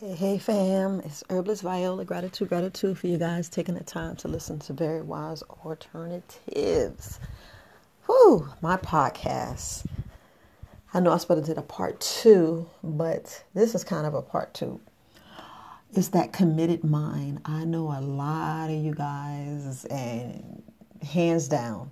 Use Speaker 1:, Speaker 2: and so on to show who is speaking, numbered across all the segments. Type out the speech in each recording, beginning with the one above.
Speaker 1: Hey, hey, fam. It's Herbalist Viola. Gratitude, gratitude for you guys taking the time to listen to Very Wise Alternatives. Whew, my podcast. I know I supposed to a part two, but this is kind of a part two. It's that committed mind. I know a lot of you guys, and hands down,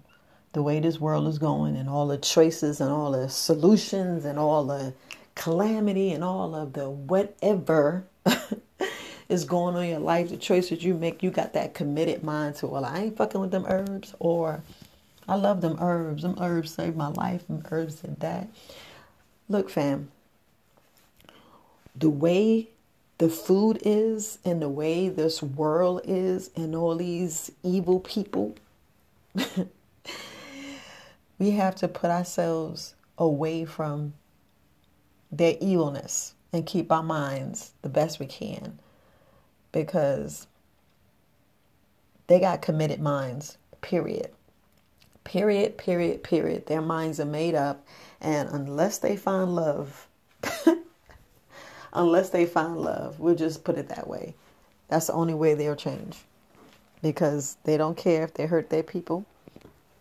Speaker 1: the way this world is going, and all the choices, and all the solutions, and all the calamity and all of the whatever is going on in your life, the choices you make, you got that committed mind to, well, I ain't fucking with them herbs, or I love them herbs. Them herbs saved my life. Them herbs did that. Look, fam, the way the food is and the way this world is and all these evil people, we have to put ourselves away from their evilness and keep our minds the best we can because they got committed minds, period. Period, period, period. Their minds are made up, and unless they find love, unless they find love, we'll just put it that way. That's the only way they'll change because they don't care if they hurt their people.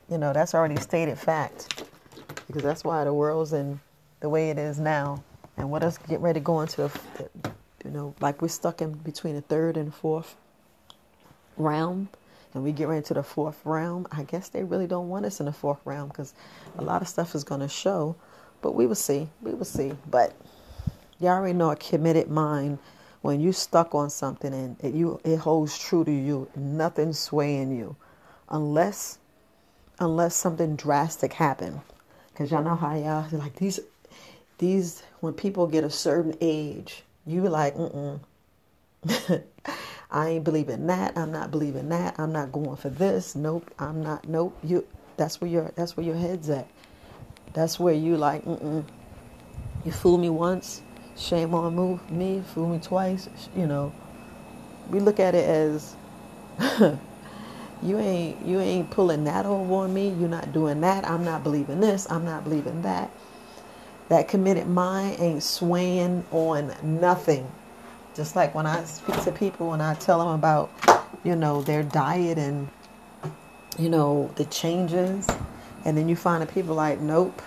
Speaker 1: You know, that's already stated fact because that's why the world's in the way it is now, and what us get ready to go into, the, you know, like we're stuck in between the third and fourth realm, and we get ready to the fourth realm. I guess they really don't want us in the fourth realm because a lot of stuff is going to show, but we will see. We will see. But you already know a committed mind when you stuck on something and it, you it holds true to you, nothing swaying you, unless unless something drastic happened. Because y'all know how y'all like these these when people get a certain age, you like, mm I ain't believing that. I'm not believing that. I'm not going for this. Nope. I'm not. Nope. You. That's where your. That's where your head's at. That's where you like. Mm-mm. You fool me once, shame on move me. Fool me twice. You know. We look at it as. you ain't. You ain't pulling that over on me. You're not doing that. I'm not believing this. I'm not believing that. That committed mind ain't swaying on nothing. Just like when I speak to people and I tell them about, you know, their diet and, you know, the changes. And then you find that people like, nope,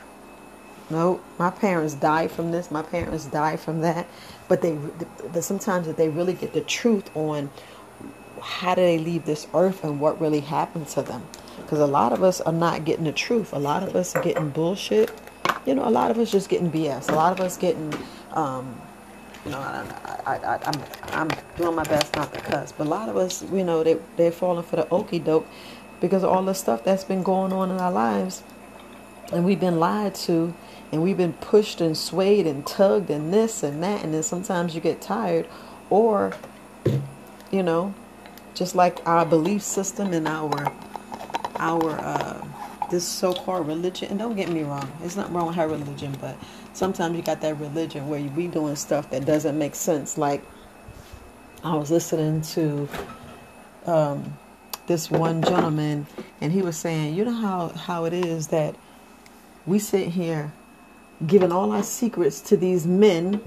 Speaker 1: nope, my parents died from this, my parents died from that. But they, but sometimes that they really get the truth on how do they leave this earth and what really happened to them. Because a lot of us are not getting the truth. A lot of us are getting bullshit you know, a lot of us just getting BS. A lot of us getting, um, you know, I, I, I'm, I'm doing my best not to cuss, but a lot of us, you know, they, they're falling for the okey doke because of all the stuff that's been going on in our lives. And we've been lied to, and we've been pushed and swayed and tugged and this and that. And then sometimes you get tired, or, you know, just like our belief system and our, our, uh, this so-called religion and don't get me wrong it's not wrong with her religion but sometimes you got that religion where you be doing stuff that doesn't make sense. Like i was listening to um, this one gentleman and he was saying you know how, how it is that we sit here giving all our secrets to these men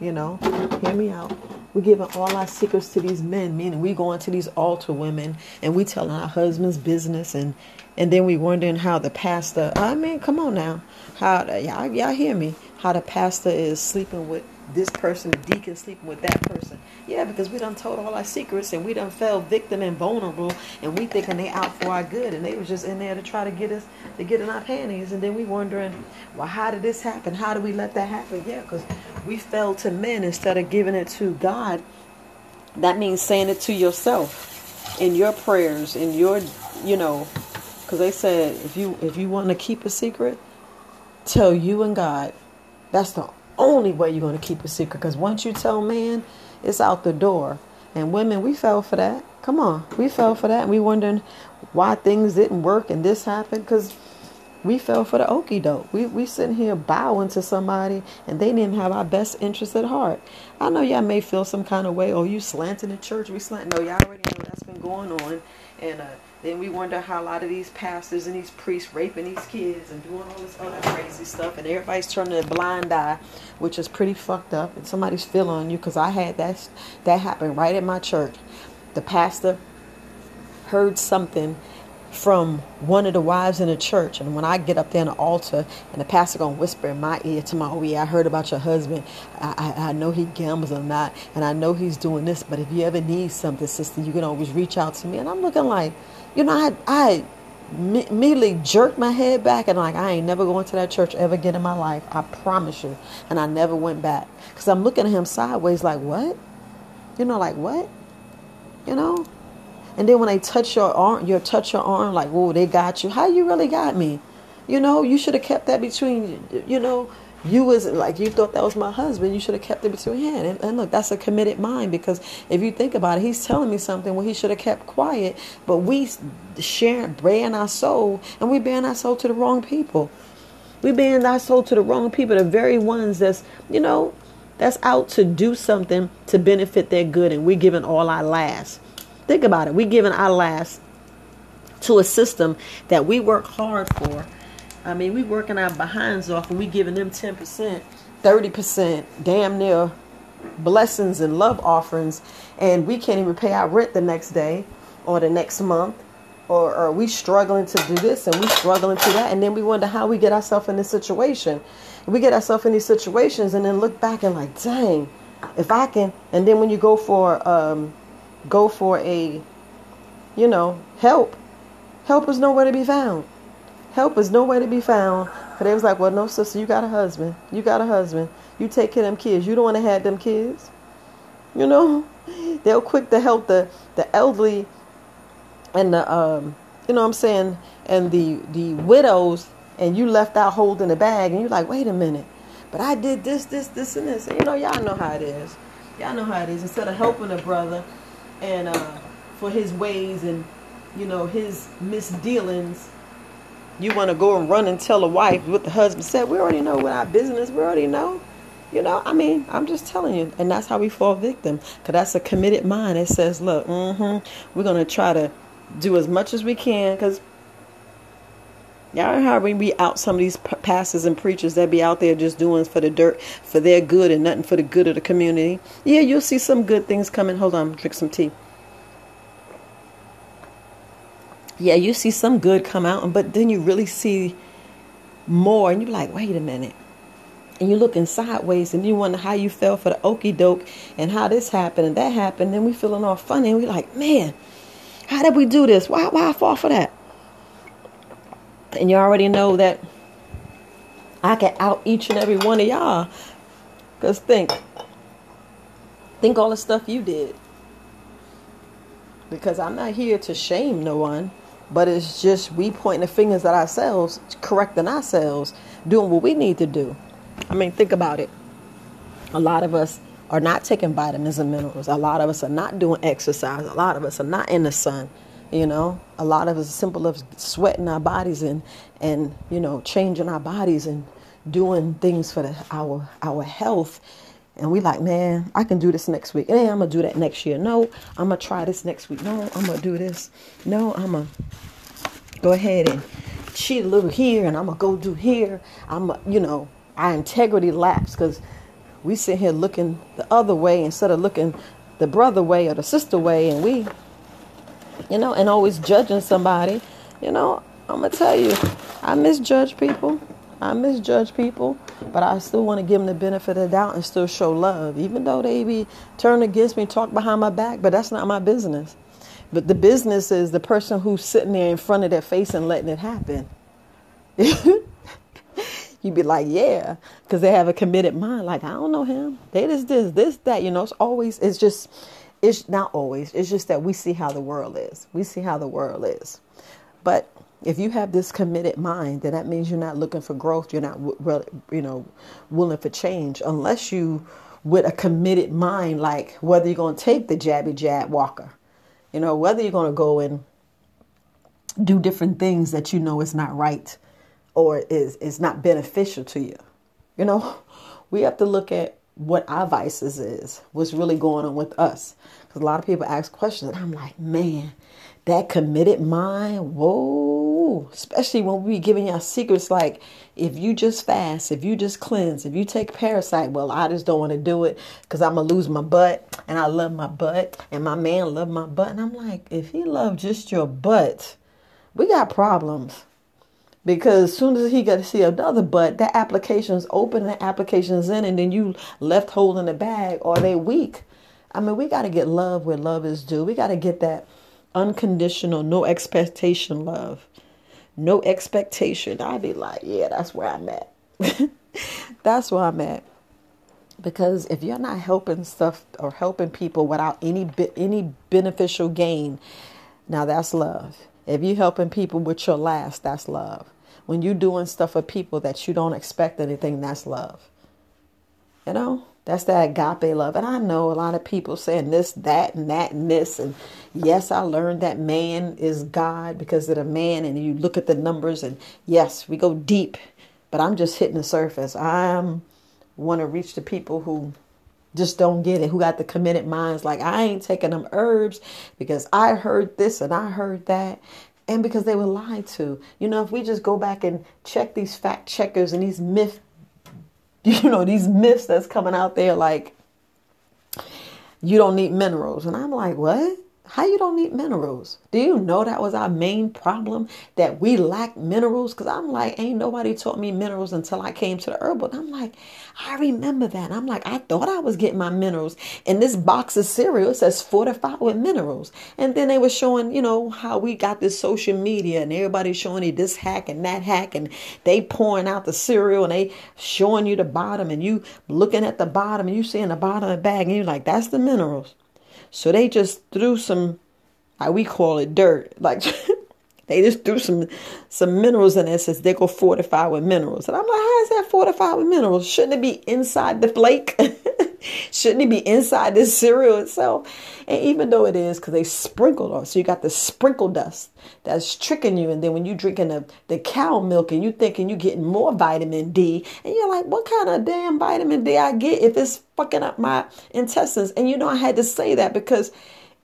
Speaker 1: you know hear me out we're giving all our secrets to these men, meaning we going to these altar women and we telling our husband's business and and then we wondering how the pastor I mean, come on now. How y'all y'all hear me? How the pastor is sleeping with this person, the deacon sleeping with that person. Yeah, because we done told all our secrets and we done fell victim and vulnerable and we thinking they out for our good and they was just in there to try to get us to get in our panties and then we wondering, well, how did this happen? How do we let that happen? Yeah, because we fell to men instead of giving it to God. That means saying it to yourself in your prayers, in your, you know, because they said if you if you want to keep a secret, tell you and God. That's the only way you're going to keep a secret. Because once you tell man, it's out the door. And women, we fell for that. Come on, we fell for that. And we wondering why things didn't work and this happened. Because we fell for the okey doke. We we sitting here bowing to somebody, and they didn't have our best interest at heart. I know y'all may feel some kind of way. Oh, you slanting the church? We slant? No, y'all already know that's been going on, and uh, then we wonder how a lot of these pastors and these priests raping these kids and doing all this other crazy stuff, and everybody's turning a blind eye, which is pretty fucked up. And somebody's feeling you because I had that that happen right at my church. The pastor heard something from one of the wives in the church. And when I get up there on the altar and the pastor gonna whisper in my ear to my, oh yeah, I heard about your husband. I, I, I know he gambles or not, and I know he's doing this. But if you ever need something, sister, you can always reach out to me. And I'm looking like, you know, I I immediately jerked my head back and like I ain't never going to that church ever again in my life. I promise you. And I never went back because I'm looking at him sideways like what? You know, like what? You know? And then when they touch your arm, you touch your arm like, whoa, they got you. How you really got me? You know, you should have kept that between, you know, you was like you thought that was my husband. You should have kept it between hand. And, and, look, that's a committed mind because if you think about it, he's telling me something where he should have kept quiet. But we share, bearing our soul, and we bearing our soul to the wrong people. We bearing our soul to the wrong people, the very ones that's you know that's out to do something to benefit their good, and we're giving all our last. Think about it. We're giving our last to a system that we work hard for. I mean, we working our behinds off and we giving them 10%, 30%, damn near blessings and love offerings, and we can't even pay our rent the next day or the next month. Or we struggling to do this and we struggling to that? And then we wonder how we get ourselves in this situation. We get ourselves in these situations and then look back and like, dang, if I can. And then when you go for um, go for a, you know, help. Help is nowhere to be found. Help is nowhere to be found. But they was like, well, no, sister, you got a husband. You got a husband. You take care of them kids. You don't want to have them kids. You know, they're quick to help the the elderly and the um, you know what I'm saying, and the the widows, and you left out holding the bag, and you're like, wait a minute, but I did this, this, this, and this. And you know, y'all know how it is. Y'all know how it is. Instead of helping a brother, and uh, for his ways and you know his misdealings you want to go and run and tell a wife what the husband said we already know what our business we already know you know i mean i'm just telling you and that's how we fall victim because that's a committed mind that says look mm-hmm, we're going to try to do as much as we can because Y'all how we be out some of these pastors and preachers that be out there just doing for the dirt, for their good and nothing for the good of the community. Yeah, you'll see some good things coming. Hold on, drink some tea. Yeah, you see some good come out, but then you really see more, and you're like, wait a minute. And you're looking sideways, and you wonder how you fell for the okey doke, and how this happened and that happened. Then we feeling all funny, and we're like, man, how did we do this? Why, why I fall for that? And you already know that I can out each and every one of y'all. Because think, think all the stuff you did. Because I'm not here to shame no one, but it's just we pointing the fingers at ourselves, correcting ourselves, doing what we need to do. I mean, think about it. A lot of us are not taking vitamins and minerals. A lot of us are not doing exercise. A lot of us are not in the sun. You know, a lot of us are simple of sweating our bodies and and you know changing our bodies and doing things for the, our our health. And we like, man, I can do this next week. Hey, I'm gonna do that next year. No, I'm gonna try this next week. No, I'm gonna do this. No, I'm gonna go ahead and cheat a little here, and I'm gonna go do here. I'm, you know, our integrity lapse because we sit here looking the other way instead of looking the brother way or the sister way, and we you know, and always judging somebody. You know, I'm gonna tell you, I misjudge people. I misjudge people, but I still want to give them the benefit of the doubt and still show love, even though they be turn against me, talk behind my back. But that's not my business. But the business is the person who's sitting there in front of their face and letting it happen. You'd be like, yeah, because they have a committed mind. Like, I don't know him. They just this, this, that. You know, it's always, it's just, it's not always. It's just that we see how the world is. We see how the world is. But if you have this committed mind, then that means you're not looking for growth. You're not, you know, willing for change unless you, with a committed mind, like whether you're going to take the jabby jab walker, you know, whether you're going to go and do different things that you know is not right. or is is not beneficial to you. You know, we have to look at what our vices is, what's really going on with us. Because a lot of people ask questions, and I'm like, man, that committed mind, whoa. Especially when we giving y'all secrets like, if you just fast, if you just cleanse, if you take parasite, well, I just don't want to do it because I'm to lose my butt, and I love my butt, and my man love my butt. And I'm like, if he loved just your butt, we got problems. Because as soon as he got to see another butt, that application's open, that application's in, and then you left holding the bag, or they weak. I mean, we got to get love where love is due. We got to get that unconditional, no expectation love. No expectation. I'd be like, yeah, that's where I'm at. that's where I'm at. Because if you're not helping stuff or helping people without any any beneficial gain, now that's love. If you're helping people with your last, that's love. When you're doing stuff for people that you don't expect anything, that's love. You know? That's that agape love. And I know a lot of people saying this, that, and that, and this. And yes, I learned that man is God because of the man. And you look at the numbers, and yes, we go deep. But I'm just hitting the surface. I want to reach the people who just don't get it, who got the committed minds. Like, I ain't taking them herbs because I heard this and I heard that. And because they were lied to. You know, if we just go back and check these fact checkers and these myth you know, these myths that's coming out there like you don't need minerals. And I'm like, what? How you don't need minerals? Do you know that was our main problem that we lack minerals? Because I'm like, ain't nobody taught me minerals until I came to the herbal. And I'm like, I remember that. I'm like, I thought I was getting my minerals. in this box of cereal says fortified with minerals. And then they were showing, you know, how we got this social media and everybody showing you this hack and that hack. And they pouring out the cereal and they showing you the bottom and you looking at the bottom and you seeing the bottom of the bag and you're like, that's the minerals. So they just threw some, we call it, dirt. Like they just threw some some minerals in there. Says they go fortify with minerals, and I'm like, how is that fortified with minerals? Shouldn't it be inside the flake? Shouldn't it be inside this cereal itself? And even though it is, because they sprinkled on, so you got the sprinkle dust that's tricking you. And then when you're drinking the, the cow milk and you thinking you're getting more vitamin D, and you're like, what kind of damn vitamin D I get if it's fucking up my intestines? And you know, I had to say that because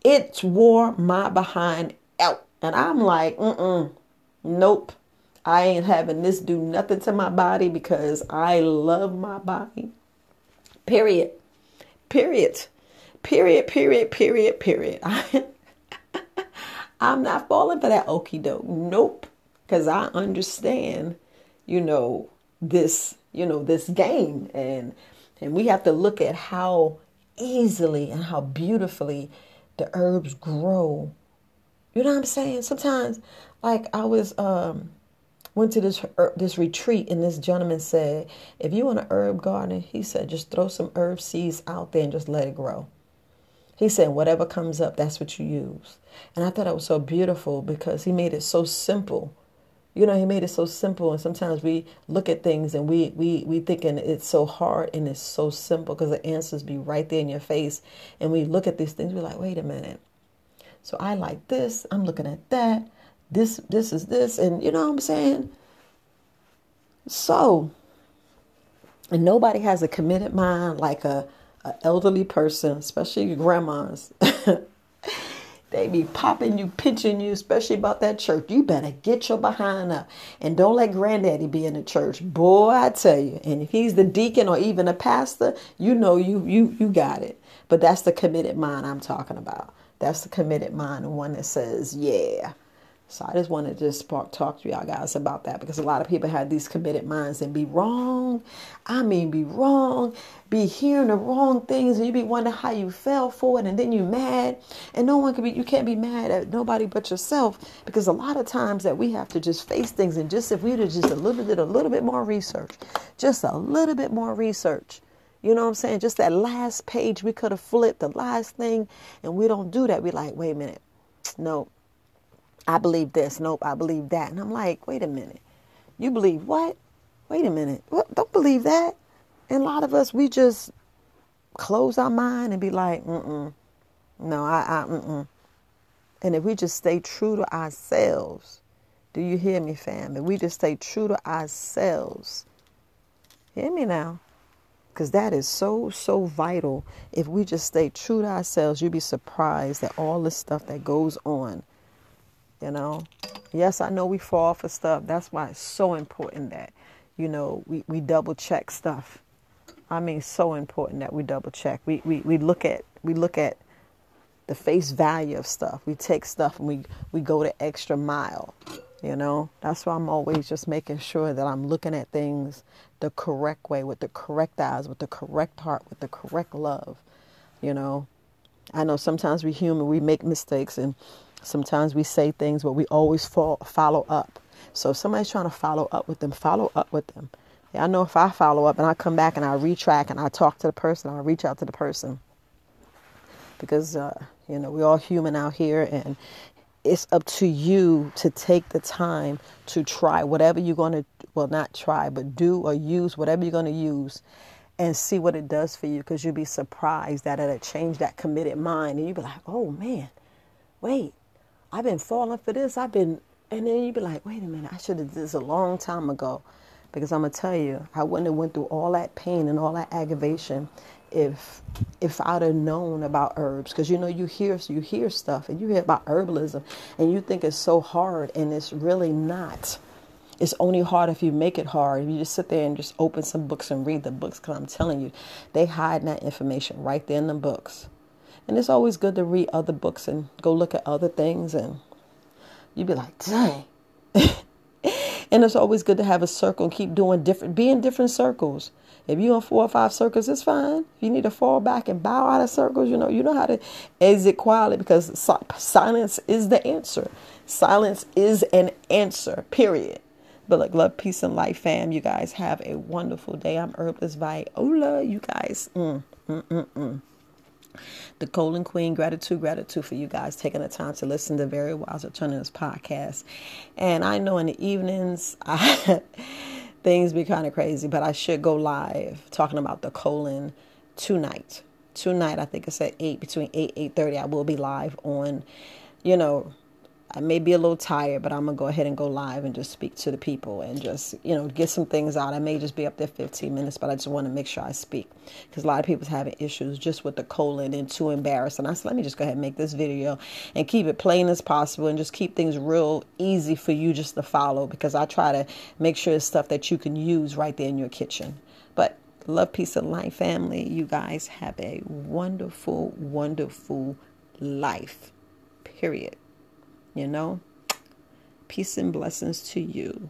Speaker 1: it wore my behind out. And I'm like, mm-mm, nope. I ain't having this do nothing to my body because I love my body. Period. Period. Period, period, period, period. I'm not falling for that okey doke. Nope. Because I understand, you know, this, you know, this game. And and we have to look at how easily and how beautifully the herbs grow. You know what I'm saying? Sometimes, like I was um went to this er, this retreat and this gentleman said, if you want an herb garden, he said, just throw some herb seeds out there and just let it grow. He said, whatever comes up, that's what you use. And I thought that was so beautiful because he made it so simple. You know, he made it so simple. And sometimes we look at things and we we we thinking it's so hard and it's so simple because the answers be right there in your face. And we look at these things, we're like, wait a minute. So I like this. I'm looking at that this this is this and you know what i'm saying? So and nobody has a committed mind like a, a elderly person especially grandmas. They be popping you pinching you especially about that church. You better get your behind up and don't let granddaddy be in the church. Boy i tell you and if he's the deacon or even a pastor you know you you you got it. But that's the committed mind i'm talking about that's the committed mind the one that says yeah so I just wanted to just talk to y'all guys about that because a lot of people have these committed minds and be wrong. I mean, be wrong, be hearing the wrong things, and you be wondering how you fell for it, and then you mad, and no one can be. You can't be mad at nobody but yourself because a lot of times that we have to just face things and just if we did just a little bit, a little bit more research, just a little bit more research. You know what I'm saying? Just that last page we could have flipped, the last thing, and we don't do that. We like, wait a minute, nope. I believe this. Nope, I believe that. And I'm like, wait a minute. You believe what? Wait a minute. Don't believe that. And a lot of us, we just close our mind and be like, mm-mm. No, I, I, mm-mm. And if we just stay true to ourselves, Do you hear me, fam? If we just stay true to ourselves, hear me now, because that is so, so vital. If we just stay true to ourselves, you'd be surprised at all the stuff that goes on. You know, yes, I know we fall for stuff. That's why it's so important that, you know, we, we double check stuff. I mean, so important that we double check. We, we, we look at, we look at the face value of stuff. We take stuff and we, we go the extra mile. You know, that's why I'm always just making sure that I'm looking at things the correct way, with the correct eyes, with the correct heart, with the correct love. You know, I know sometimes we human, we make mistakes, and sometimes we say things, but we always fall, follow up. So if somebody's trying to follow up with them, follow up with them. Yeah, I know if I follow up and I come back and I retract and I talk to the person, I reach out to the person because uh, you know we're all human out here, and it's up to you to take the time to try whatever you're going to, well, not try, but do or use whatever you're going to use and see what it does for you because you'll be surprised that it'll change that committed mind. And you'll be like, oh man, wait, I've been falling for this. I've been, and then you'll be like, wait a minute, I should have did this a long time ago. Because I'm going to tell you, I wouldn't have went through all that pain and all that aggravation if if I'd have known about herbs, because you know you hear you hear stuff and you hear about herbalism, and you think it's so hard, and it's really not. It's only hard if you make it hard. If you just sit there and just open some books and read the books, because I'm telling you, they hide that information right there in the books. And it's always good to read other books and go look at other things, and you'd be like, dang. and it's always good to have a circle and keep doing different, be in different circles. If you're in four or five circles, it's fine. If you need to fall back and bow out of circles, you know, you know how to exit quietly because silence is the answer. Silence is an answer, period. But look, love, peace, and life, fam. You guys have a wonderful day. I'm Herbalist Viola. You guys. Mm, mm, mm, mm. The Colon Queen, gratitude, gratitude for you guys taking the time to listen to Very Wise Alternatives podcast. And I know in the evenings, I things be kind of crazy, but I should go live talking about the colon tonight. Tonight, I think it's at eight between eight eight thirty. I will be live on, you know, I may be a little tired, but I'm gonna go ahead and go live and just speak to the people and just you know get some things out. I may just be up there 15 minutes, but I just want to make sure I speak because a lot of people's having issues just with the colon and too embarrassed. And I said, let me just go ahead and make this video and keep it plain as possible and just keep things real easy for you just to follow because I try to make sure it's stuff that you can use right there in your kitchen. But love, peace, and life, family. You guys have a wonderful, wonderful life. Period. You know? Peace and blessings to you.